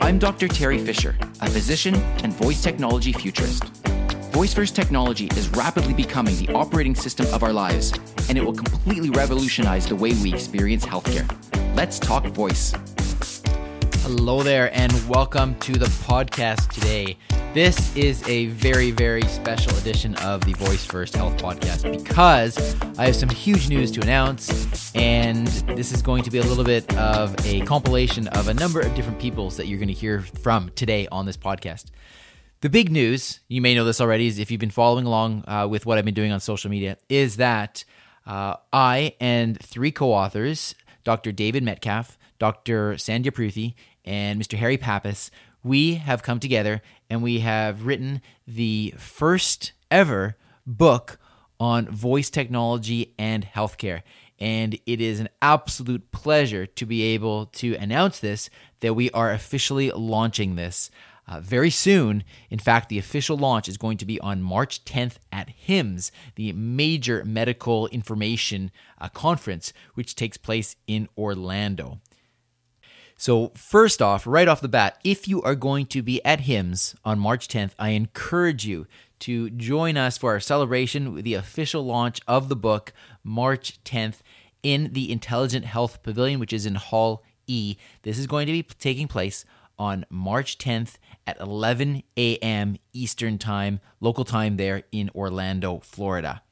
I'm Dr. Teri Fisher, a physician and voice technology futurist. Voice first technology is rapidly becoming the operating system of our lives, and it will completely revolutionize the way we experience healthcare. Let's talk voice. Hello there, and welcome to the podcast today. This is a very, very special edition of the Voice First Health Podcast because I have some huge news to announce, and this is going to be a little bit of a compilation of a number of different peoples that you're going to hear from today on this podcast. The big news, you may know this already, is if you've been following along uh, with what I've been doing on social media, is that uh, I and three co authors, Dr. David Metcalf, Dr. Sandhya Pruthi, and Mr. Harry Pappas, we have come together and we have written the first ever book on voice technology and healthcare. And it is an absolute pleasure to be able to announce this that we are officially launching this. Uh, very soon. In fact, the official launch is going to be on March 10th at HIMSS, the major medical information uh, conference, which takes place in Orlando. So, first off, right off the bat, if you are going to be at HIMSS on March 10th, I encourage you to join us for our celebration with the official launch of the book March 10th in the Intelligent Health Pavilion, which is in Hall E. This is going to be taking place on March 10th at 11 a.m. Eastern Time, local time there in Orlando, Florida.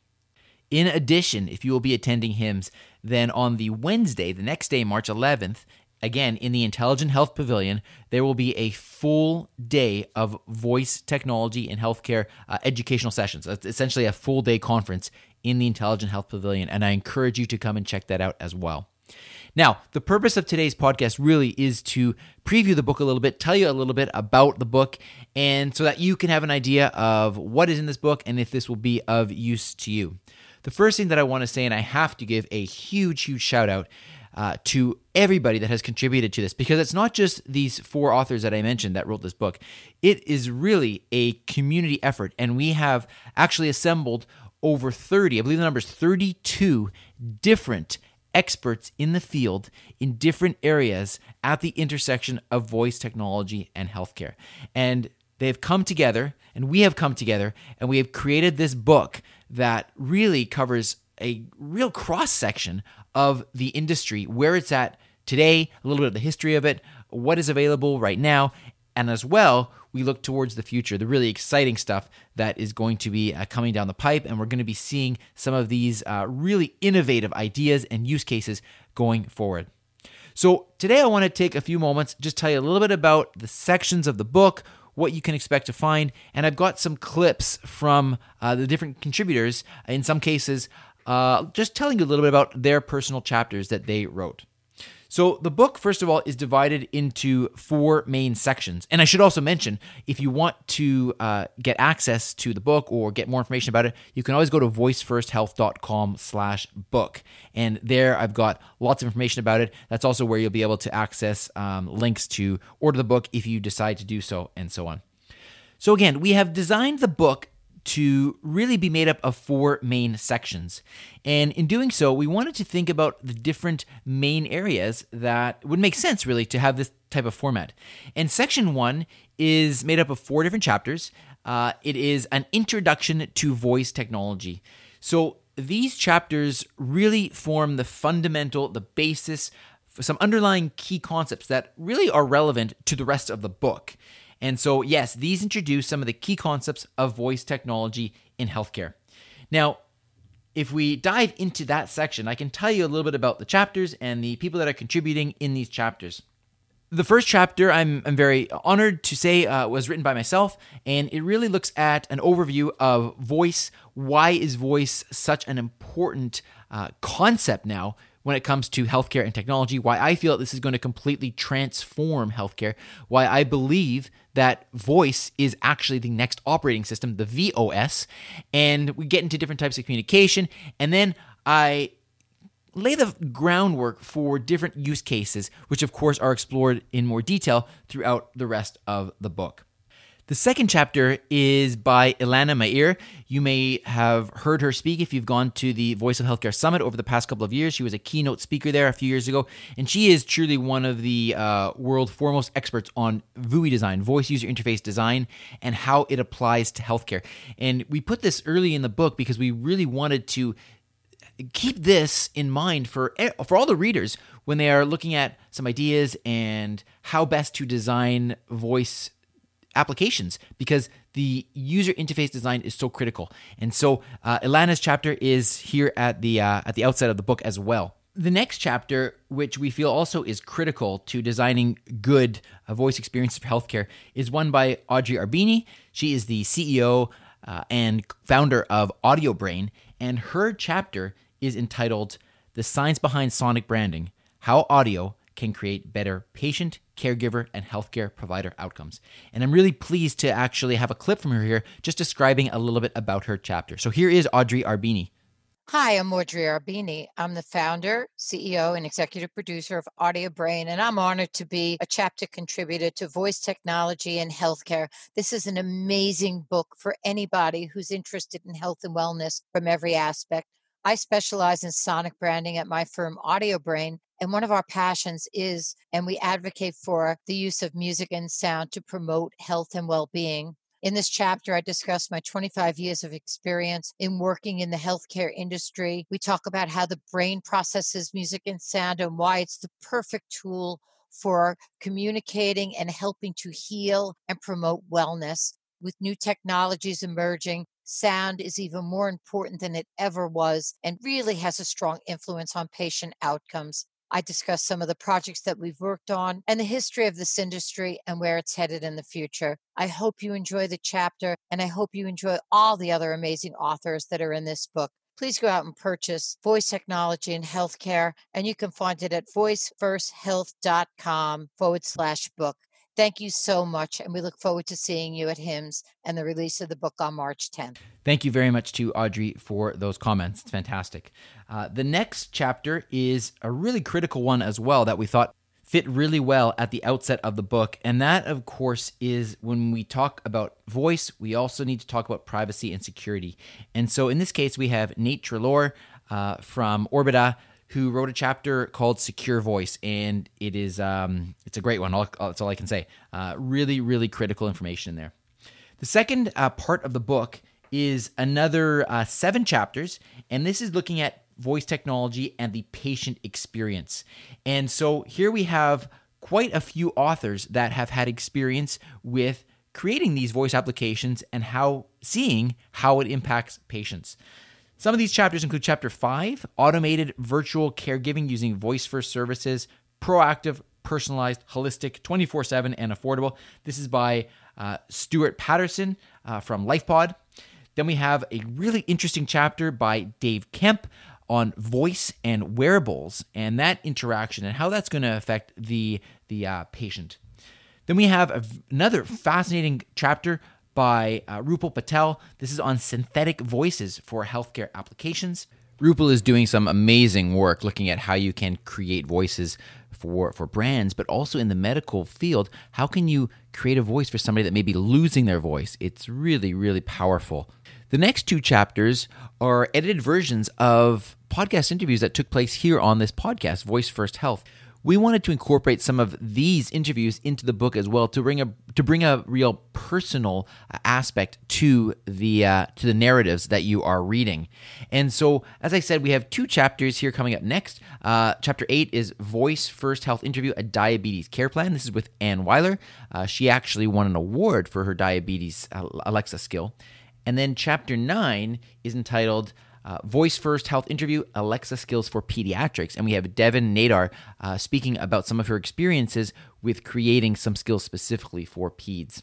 In addition, if you will be attending HIMSS, then on the Wednesday, the next day, March 11th, again in the Intelligent Health Pavilion, there will be a full day of voice technology and healthcare uh, educational sessions. Essentially a full day conference in the Intelligent Health Pavilion, and I encourage you to come and check that out as well. Now, the purpose of today's podcast really is to preview the book a little bit, tell you a little bit about the book, and so that you can have an idea of what is in this book and if this will be of use to you. The first thing that I want to say, and I have to give a huge, huge shout out uh, to everybody that has contributed to this because it's not just these four authors that I mentioned that wrote this book. It is really a community effort, and we have actually assembled over 30, I believe the number is 32 different experts in the field in different areas at the intersection of voice technology and healthcare. And they've come together, and we have come together, and we have created this book that really covers a real cross section of the industry, where it's at today, a little bit of the history of it, what is available right now, and as well, we look towards the future, the really exciting stuff that is going to be uh, coming down the pipe, and we're going to be seeing some of these uh, really innovative ideas and use cases going forward. So, today I want to take a few moments, just tell you a little bit about the sections of the book, what you can expect to find, and I've got some clips from uh, the different contributors. In some cases, uh, just telling you a little bit about their personal chapters that they wrote. So, the book, first of all, is divided into four main sections. And I should also mention if you want to uh, get access to the book or get more information about it, you can always go to voicefirsthealth.com slash book. And there I've got lots of information about it. That's also where you'll be able to access um, links to order the book if you decide to do so, and so on. So, again, we have designed the book to really be made up of four main sections. And in doing so, we wanted to think about the different main areas that would make sense really to have this type of format. And section one is made up of four different chapters. Uh, it is an introduction to voice technology. So these chapters really form the fundamental, the basis, for some underlying key concepts that really are relevant to the rest of the book. And so, yes, these introduce some of the key concepts of voice technology in healthcare. Now, if we dive into that section, I can tell you a little bit about the chapters and the people that are contributing in these chapters. The first chapter, I'm, I'm very honored to say, uh, was written by myself, and it really looks at an overview of voice. Why is voice such an important uh, concept now when it comes to healthcare and technology, why I feel that this is going to completely transform healthcare, why I believe that voice is actually the next operating system, the VOS, and we get into different types of communication, and then I lay the groundwork for different use cases, which of course are explored in more detail throughout the rest of the book. The second chapter is by Ilana Meir. You may have heard her speak if you've gone to the Voice of Healthcare Summit over the past couple of years. She was a keynote speaker there a few years ago, and she is truly one of the uh, world foremost experts on VUI design, voice user interface design, and how it applies to healthcare. And we put this early in the book because we really wanted to keep this in mind for for all the readers when they are looking at some ideas and how best to design voice applications because the user interface design is so critical. And so uh, Ilana's chapter is here at the uh, at the outset of the book as well. The next chapter, which we feel also is critical to designing good uh, voice experiences for healthcare, is one by Audrey Arbeeny. She is the CEO uh, and founder of AudioBrain, and her chapter is entitled "The Science Behind Sonic Branding: How Audio Can Create Better Patient caregiver, and healthcare provider outcomes. And I'm really pleased to actually have a clip from her here just describing a little bit about her chapter. So here is Audrey Arbeeny. Hi, I'm Audrey Arbeeny. I'm the founder, CEO, and executive producer of AudioBrain, and I'm honored to be a chapter contributor to voice technology and healthcare. This is an amazing book for anybody who's interested in health and wellness from every aspect. I specialize in sonic branding at my firm AudioBrain, and one of our passions is, and we advocate for, the use of music and sound to promote health and well being. In this chapter, I discuss my 25 years of experience in working in the healthcare industry. We talk about how the brain processes music and sound and why it's the perfect tool for communicating and helping to heal and promote wellness. With new technologies emerging, sound is even more important than it ever was and really has a strong influence on patient outcomes. I discuss some of the projects that we've worked on and the history of this industry and where it's headed in the future. I hope you enjoy the chapter and I hope you enjoy all the other amazing authors that are in this book. Please go out and purchase Voice Technology and Healthcare, and you can find it at voicefirst.health.com forward slash book. Thank you so much. And we look forward to seeing you at HIMSS and the release of the book on March 10th. Thank you very much to Audrey for those comments. It's fantastic. Uh, the next chapter is a really critical one as well that we thought fit really well at the outset of the book. And that, of course, is when we talk about voice, we also need to talk about privacy and security. And so in this case, we have Nate Treloar uh, from Orbita who wrote a chapter called Secure Voice, and it is um, it's a great one. All, that's all I can say. Uh, really, really critical information in there. The second uh, part of the book is another uh, seven chapters, and this is looking at voice technology and the patient experience. And so here we have quite a few authors that have had experience with creating these voice applications and how seeing how it impacts patients. Some of these chapters include Chapter 5 Automated Virtual Caregiving Using Voice First Services, Proactive, Personalized, Holistic, 24 7, and Affordable. This is by uh, Stuart Patterson uh, from LifePod. Then we have a really interesting chapter by Dave Kemp on voice and wearables and that interaction and how that's going to affect the, the uh, patient. Then we have a, another fascinating chapter by uh, Rupal Patel. This is on synthetic voices for healthcare applications. Rupal is doing some amazing work looking at how you can create voices for, for brands, but also in the medical field. How can you create a voice for somebody that may be losing their voice? It's really, really powerful. The next two chapters are edited versions of podcast interviews that took place here on this podcast, Voice First Health we wanted to incorporate some of these interviews into the book as well to bring a to bring a real personal aspect to the uh, to the narratives that you are reading. And so, as I said, we have two chapters here coming up next. Uh, chapter eight is Voice First Health Interview: A Diabetes Care Plan. This is with Anne Weiler. Uh, she actually won an award for her diabetes uh, Alexa skill. And then chapter nine is entitled uh, voice first health interview, Alexa skills for pediatrics. And we have Devin Nadar uh, speaking about some of her experiences with creating some skills specifically for peds.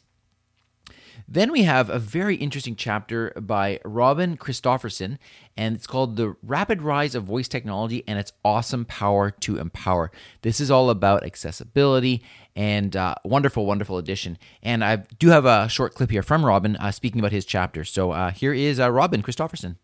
Then we have a very interesting chapter by Robin Christopherson, and it's called The Rapid Rise of Voice Technology and Its Awesome Power to Empower. This is all about accessibility and uh, wonderful, wonderful addition. And I do have a short clip here from Robin uh, speaking about his chapter. So uh, here is uh, Robin Christopherson.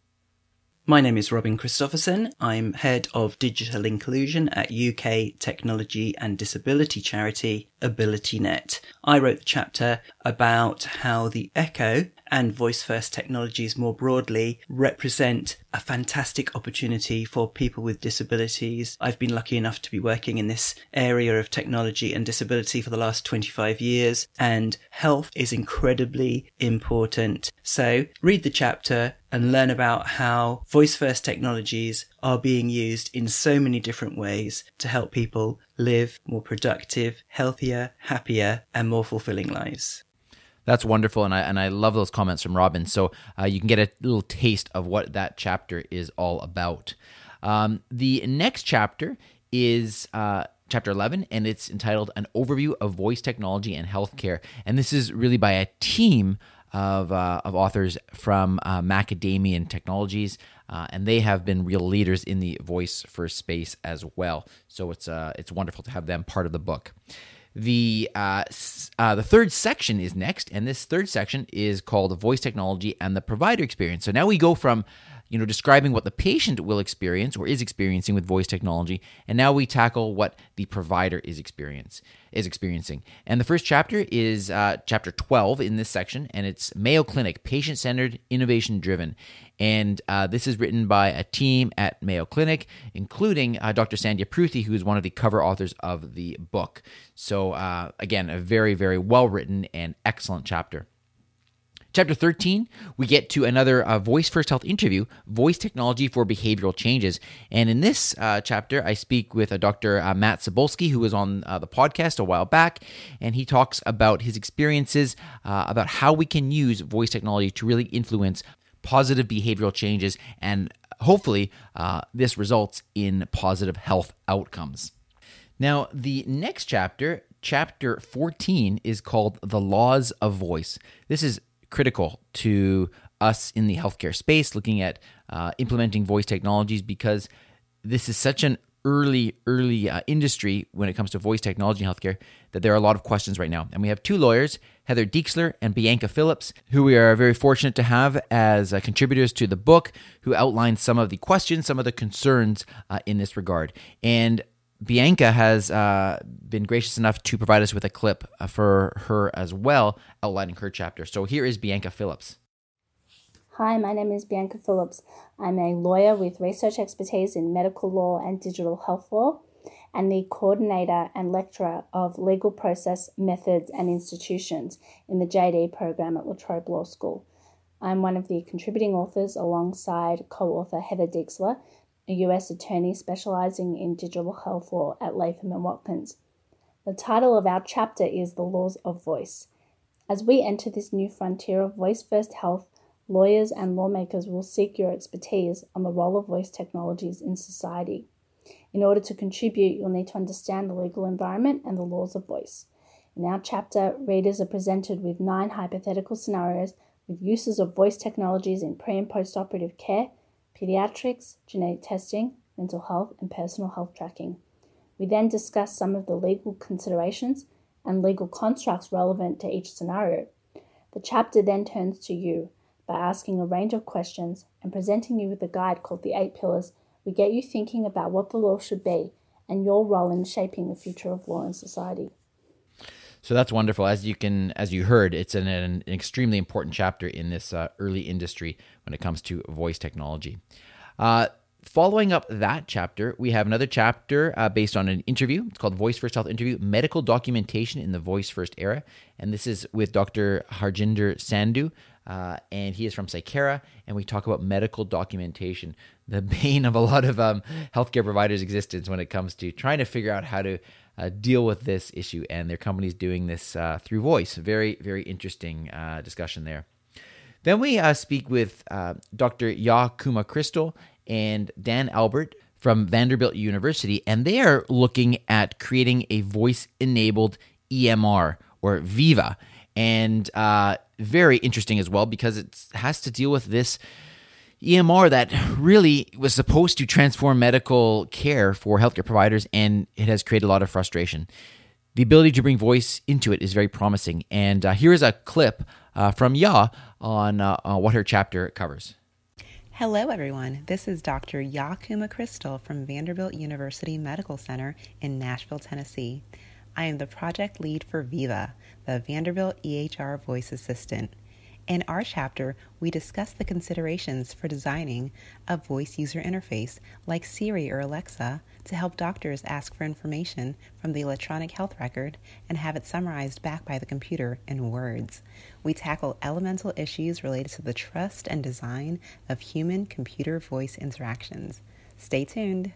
My name is Robin Christopherson. I'm head of digital inclusion at UK technology and disability charity AbilityNet. I wrote the chapter about how the Echo and voice first technologies more broadly represent a fantastic opportunity for people with disabilities. I've been lucky enough to be working in this area of technology and disability for the last 25 years, and health is incredibly important. So read the chapter and learn about how voice first technologies are being used in so many different ways to help people live more productive, healthier, happier, and more fulfilling lives. That's wonderful, and I and I love those comments from Robin. So uh, you can get a little taste of what that chapter is all about. Um, the next chapter is uh, chapter 11, and it's entitled "An Overview of Voice Technology and Healthcare." And this is really by a team of, uh, of authors from uh, Macadamian Technologies, uh, and they have been real leaders in the voice for space as well. So it's uh, it's wonderful to have them part of the book. The uh, uh, the third section is next, and this third section is called voice technology and the provider experience. So now we go from you know describing what the patient will experience or is experiencing with voice technology, and now we tackle what the provider is experience is experiencing. And the first chapter is uh, chapter 12 in this section, and it's Mayo Clinic, patient centered, innovation driven. And uh, this is written by a team at Mayo Clinic, including uh, Dr. Sandhya Pruthi, who is one of the cover authors of the book. So, uh, again, a very, very well written and excellent chapter. Chapter 13, we get to another uh, Voice First Health interview, Voice Technology for Behavioral Changes. And in this uh, chapter, I speak with uh, Dr. Uh, Matt Cybulsky, who was on uh, the podcast a while back, and he talks about his experiences about how we can use voice technology to really influence positive behavioral changes, and hopefully, this results in positive health outcomes. Now, the next chapter chapter 14 is called The Laws of Voice. This is critical to us in the healthcare space, looking at uh, implementing voice technologies, because this is such an early, early uh, industry when it comes to voice technology in healthcare that there are a lot of questions right now. And we have two lawyers, Heather Deixler and Bianca Phillips, who we are very fortunate to have as uh, contributors to the book, who outline some of the questions, some of the concerns uh, in this regard. And Bianca has uh, been gracious enough to provide us with a clip uh, for her as well, outlining her chapter. So here is Bianca Phillips. Hi, my name is Bianca Phillips. I'm a lawyer with research expertise in medical law and digital health law, and the coordinator and lecturer of legal process methods and institutions in the JD program at La Trobe Law School. I'm one of the contributing authors alongside co author Heather Deixler a U.S. attorney specializing in digital health law at Latham and Watkins. The title of our chapter is The Laws of Voice. As we enter this new frontier of voice first health, lawyers and lawmakers will seek your expertise on the role of voice technologies in society. In order to contribute, you'll need to understand the legal environment and the laws of voice. In our chapter, readers are presented with nine hypothetical scenarios with uses of voice technologies in pre and post operative care pediatrics, genetic testing, mental health, and personal health tracking. We then discuss some of the legal considerations and legal constructs relevant to each scenario. The chapter then turns to you by asking a range of questions and presenting you with a guide called The Eight Pillars. We get you thinking about what the law should be and your role in shaping the future of law and society. So that's wonderful. As you can, as you heard, it's an, an extremely important chapter in this uh, early industry when it comes to voice technology. Uh, following up that chapter, we have another chapter uh, based on an interview. It's called Voice First Health Interview Medical Documentation in the Voice First Era. And this is with Dr. Harjinder Sandhu. Uh, and he is from Saykara, and we talk about medical documentation, the bane of a lot of um, healthcare providers' existence when it comes to trying to figure out how to uh, deal with this issue, and their company's doing this uh, through voice. Very, very interesting uh, discussion there. Then we uh, speak with uh, Dr. Yaa Kumah-Crystal and Dan Albert from Vanderbilt University, and they are looking at creating a voice enabled EMR or Viva. And uh, very interesting as well because it has to deal with this EMR that really was supposed to transform medical care for healthcare providers, and it has created a lot of frustration. The ability to bring voice into it is very promising. And uh, here is a clip uh, from Yaa on uh, what her chapter covers. Hello, everyone. This is Dr. Yaa Kumah-Crystal from Vanderbilt University Medical Center in Nashville, Tennessee. I am the project lead for Viva, the Vanderbilt EHR Voice Assistant. In our chapter, we discuss the considerations for designing a voice user interface like Siri or Alexa to help doctors ask for information from the electronic health record and have it summarized back by the computer in words. We tackle elemental issues related to the trust and design of human computer voice interactions. Stay tuned.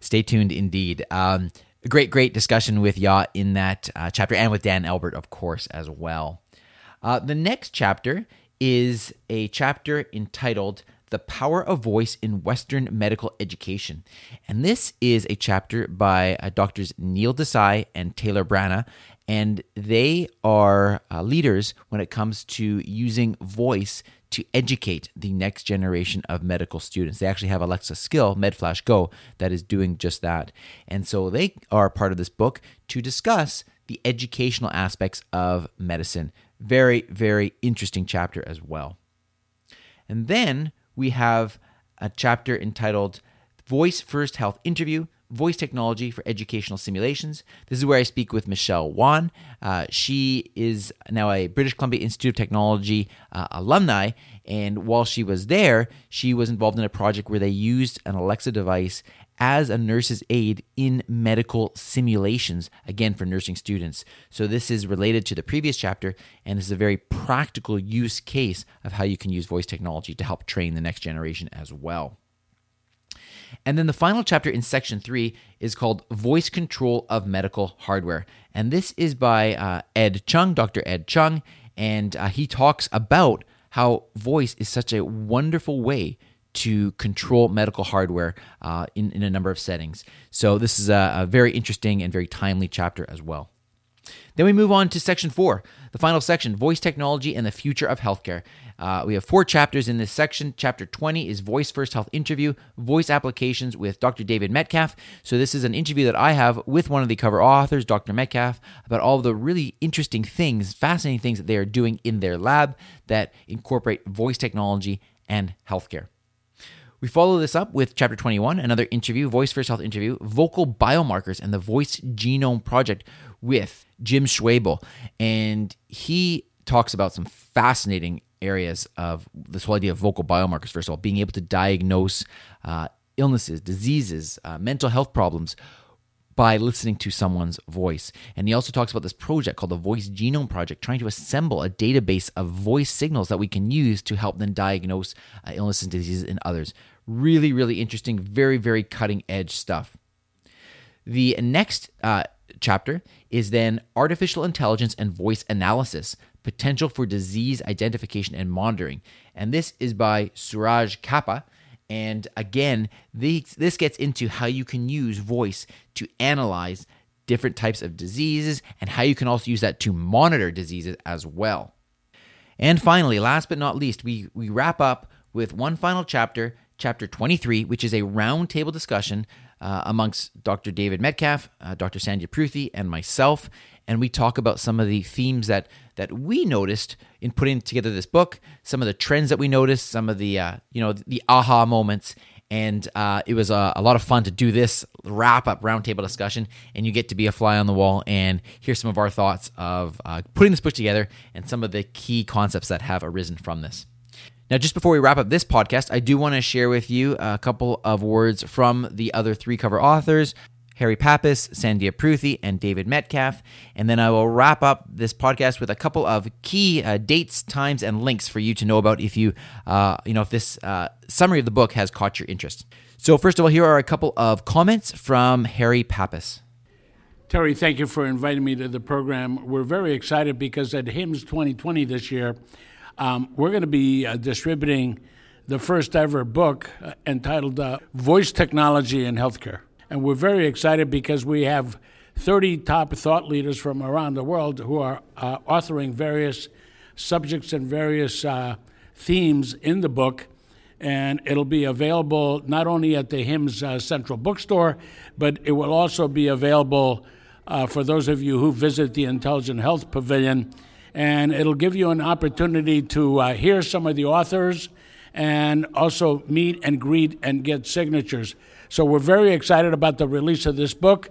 Stay tuned indeed. Um, great, great discussion with Yaa in that uh, chapter and with Dan Albert, of course, as well. Uh, the next chapter is a chapter entitled The Power of Voice in Western Medical Education. And this is a chapter by uh, doctors Neil Desai and Taylor Brana. And they are uh, leaders when it comes to using voice to educate the next generation of medical students. They actually have Alexa Skill, MedFlash Go, that is doing just that. And so they are part of this book to discuss the educational aspects of medicine. Very, very interesting chapter as well. And then we have a chapter entitled Voice First Health Interview Voice Technology for Educational Simulations. This is where I speak with Michelle Wan. Uh, she is now a British Columbia Institute of Technology uh, alumni. And while she was there, she was involved in a project where they used an Alexa device as a nurse's aid in medical simulations, again for nursing students. So, this is related to the previous chapter, and this is a very practical use case of how you can use voice technology to help train the next generation as well. And then the final chapter in section three is called Voice Control of Medical Hardware. And this is by uh, Ed Chung, Dr. Ed Chung, and uh, he talks about how voice is such a wonderful way to control medical hardware uh, in, in a number of settings. So, this is a, a very interesting and very timely chapter as well. Then we move on to section four, the final section voice technology and the future of healthcare. Uh, we have four chapters in this section. Chapter 20 is Voice First Health Interview, Voice Applications with Dr. David Metcalf. So, this is an interview that I have with one of the cover authors, Dr. Metcalf, about all the really interesting things, fascinating things that they are doing in their lab that incorporate voice technology and healthcare. We follow this up with chapter 21, another interview, Voice First Health interview, Vocal Biomarkers and the Voice Genome Project with Jim Schwoebel. And he talks about some fascinating areas of this whole idea of vocal biomarkers, first of all, being able to diagnose uh, illnesses, diseases, uh, mental health problems by listening to someone's voice. And he also talks about this project called the Voice Genome Project, trying to assemble a database of voice signals that we can use to help then diagnose uh, illnesses, diseases, and others. Really, really interesting, very, very cutting edge stuff. The next uh, chapter is then artificial intelligence and voice analysis potential for disease identification and monitoring. And this is by Suraj Kapa. And again, this gets into how you can use voice to analyze different types of diseases and how you can also use that to monitor diseases as well. And finally, last but not least, we, we wrap up with one final chapter, chapter 23, which is a roundtable discussion uh, amongst Dr. David Metcalf, uh, Dr. Sandhya Pruthi, and myself. And we talk about some of the themes that, that we noticed in putting together this book, some of the trends that we noticed, some of the, uh, you know, the aha moments. And uh, it was a, a, lot of fun to do this wrap up roundtable discussion. And you get to be a fly on the wall and hear some of our thoughts of uh, putting this book together and some of the key concepts that have arisen from this. Now, just before we wrap up this podcast, I do want to share with you a couple of words from the other three cover authors. Harry Pappas, Sandhya Pruthi, and David Metcalf. And then I will wrap up this podcast with a couple of key uh, dates, times, and links for you to know about if you, uh, you know, if this uh, summary of the book has caught your interest. So, first of all, here are a couple of comments from Harry Pappas. Teri, thank you for inviting me to the program. We're very excited because at HIMSS 2020 this year, um, we're going to be uh, distributing the first ever book uh, entitled uh, Voice Technology in Healthcare. And we're very excited because we have 30 top thought leaders from around the world who are uh, authoring various subjects and various uh, themes in the book. And it'll be available not only at the HIMSS uh, Central Bookstore, but it will also be available for those of you who visit the Intelligent Health Pavilion and it'll give you an opportunity to uh, hear some of the authors and also meet and greet and get signatures. So we're very excited about the release of this book.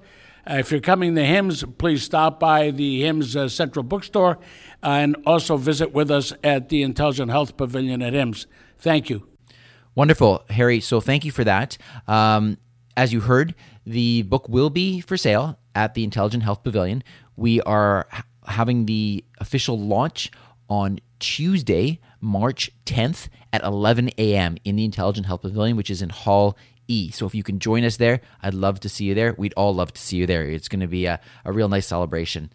Uh, if you're coming to HIMSS, please stop by the HIMSS uh, Central Bookstore uh, and also visit with us at the Intelligent Health Pavilion at HIMSS. Thank you. Wonderful, Harry. So thank you for that. Um, as you heard, the book will be for sale at the Intelligent Health Pavilion. We are ha- having the official launch on Tuesday, March 10th at 11 a.m. in the Intelligent Health Pavilion, which is in Hall E. So if you can join us there, I'd love to see you there. We'd all love to see you there. It's going to be a, a real nice celebration.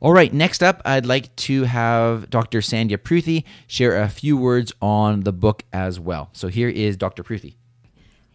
All right, next up, I'd like to have Dr. Sandhya Pruthi share a few words on the book as well. So here is Dr. Pruthi.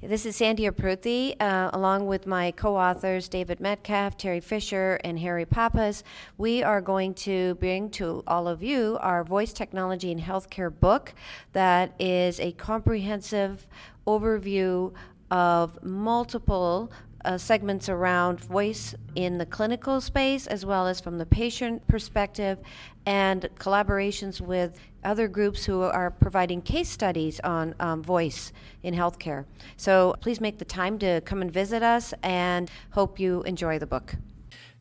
This is Sandhya Pruthi, uh, along with my co authors David Metcalf, Teri Fisher, and Harry Pappas. We are going to bring to all of you our Voice Technology and Healthcare book that is a comprehensive overview of multiple uh, segments around voice in the clinical space as well as from the patient perspective and collaborations with other groups who are providing case studies on um, voice in healthcare. So please make the time to come and visit us and hope you enjoy the book.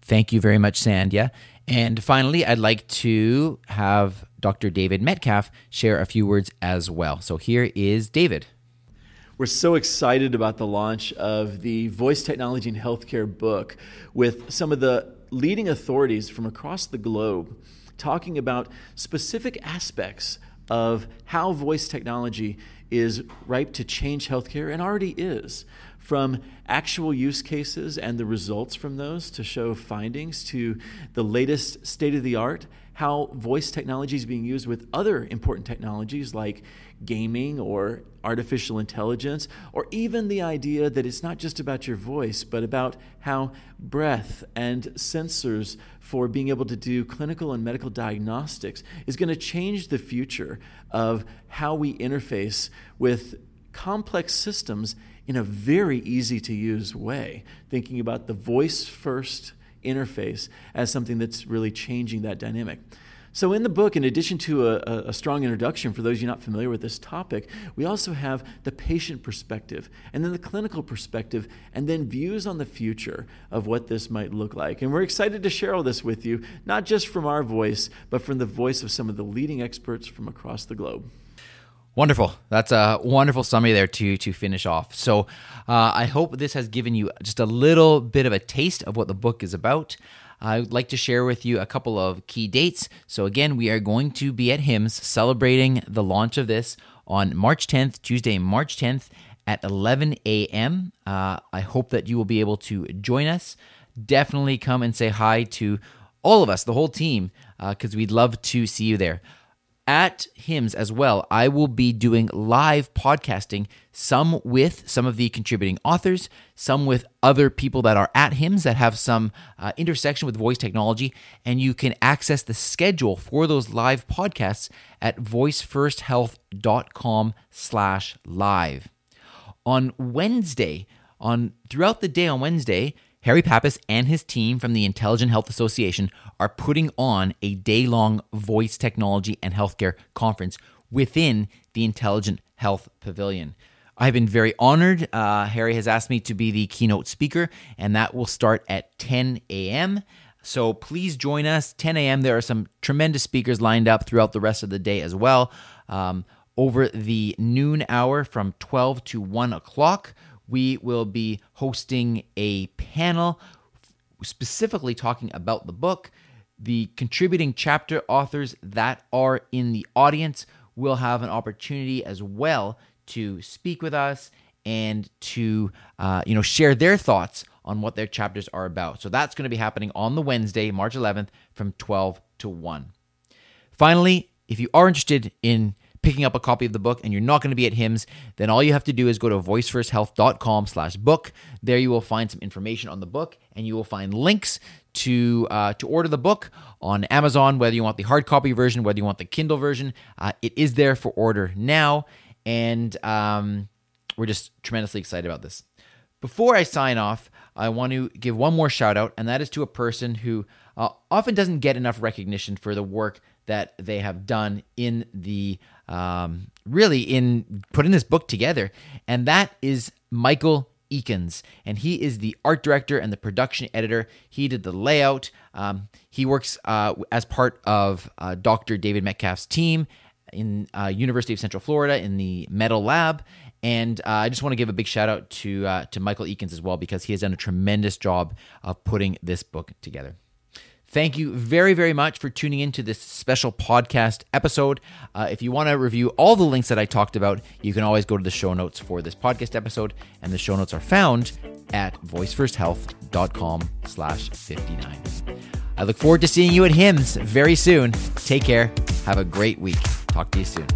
Thank you very much, Sandhya. And finally, I'd like to have Dr. David Metcalf share a few words as well. So here is David. We're so excited about the launch of the Voice Technology and Healthcare book with some of the leading authorities from across the globe talking about specific aspects of how voice technology is ripe to change healthcare and already is. From actual use cases and the results from those to show findings to the latest state of the art, how voice technology is being used with other important technologies like gaming or artificial intelligence, or even the idea that it's not just about your voice, but about how breath and sensors for being able to do clinical and medical diagnostics is going to change the future of how we interface with complex systems in a very easy to use way. Thinking about the voice first interface as something that's really changing that dynamic. So, in the book, in addition to a, a, strong introduction for those of you not familiar with this topic, we also have the patient perspective, and then the clinical perspective, and then views on the future of what this might look like. And we're excited to share all this with you, not just from our voice, but from the voice of some of the leading experts from across the globe. Wonderful. That's a wonderful summary there to to finish off. So, uh, I hope this has given you just a little bit of a taste of what the book is about. I would like to share with you a couple of key dates. So, again, we are going to be at HIMSS celebrating the launch of this on March 10th, Tuesday, March 10th at 11 a.m. Uh, I hope that you will be able to join us. Definitely come and say hi to all of us, the whole team, because uh, we'd love to see you there at HIMSS as well, I will be doing live podcasting, some with some of the contributing authors, some with other people that are at HIMSS that have some uh, intersection with voice technology. And you can access the schedule for those live podcasts at voicefirst.health.com slash live. On Wednesday, on throughout the day on Wednesday, Harry Pappas and his team from the Intelligent Health Association are putting on a day long voice technology and healthcare conference within the Intelligent Health Pavilion. I've been very honored. Uh, Harry has asked me to be the keynote speaker, and that will start at 10 a.m. So please join us. 10 a.m. There are some tremendous speakers lined up throughout the rest of the day as well. Um, over the noon hour from 12 to 1 o'clock, we will be hosting a panel specifically talking about the book. The contributing chapter authors that are in the audience will have an opportunity as well to speak with us and to uh, you know share their thoughts on what their chapters are about. So that's going to be happening on the Wednesday, March 11th, from 12 to 1. Finally, if you are interested in picking up a copy of the book and you're not going to be at HIMSS then all you have to do is go to voicefirst.health.com slash book. There you will find some information on the book and you will find links to uh, to order the book on Amazon, whether you want the hard copy version, whether you want the Kindle version. Uh, it is there for order now. And um, we're just tremendously excited about this. Before I sign off, I want to give one more shout out, and that is to a person who uh, often doesn't get enough recognition for the work that they have done in the um, really in putting this book together, and that is Michael Eakins, and he is the art director and the production editor. He did the layout. Um, he works uh, as part of uh, Dr. David Metcalf's team in uh, University of Central Florida in the METIL Lab. And uh, I just want to give a big shout out to uh, to Michael Eakins as well because he has done a tremendous job of putting this book together. Thank you very, very much for tuning in to this special podcast episode. Uh, if you want to review all the links that I talked about, you can always go to the show notes for this podcast episode, and the show notes are found at voicefirst.health.com slash 59. I look forward to seeing you at HIMSS very soon. Take care. Have a great week. Talk to you soon.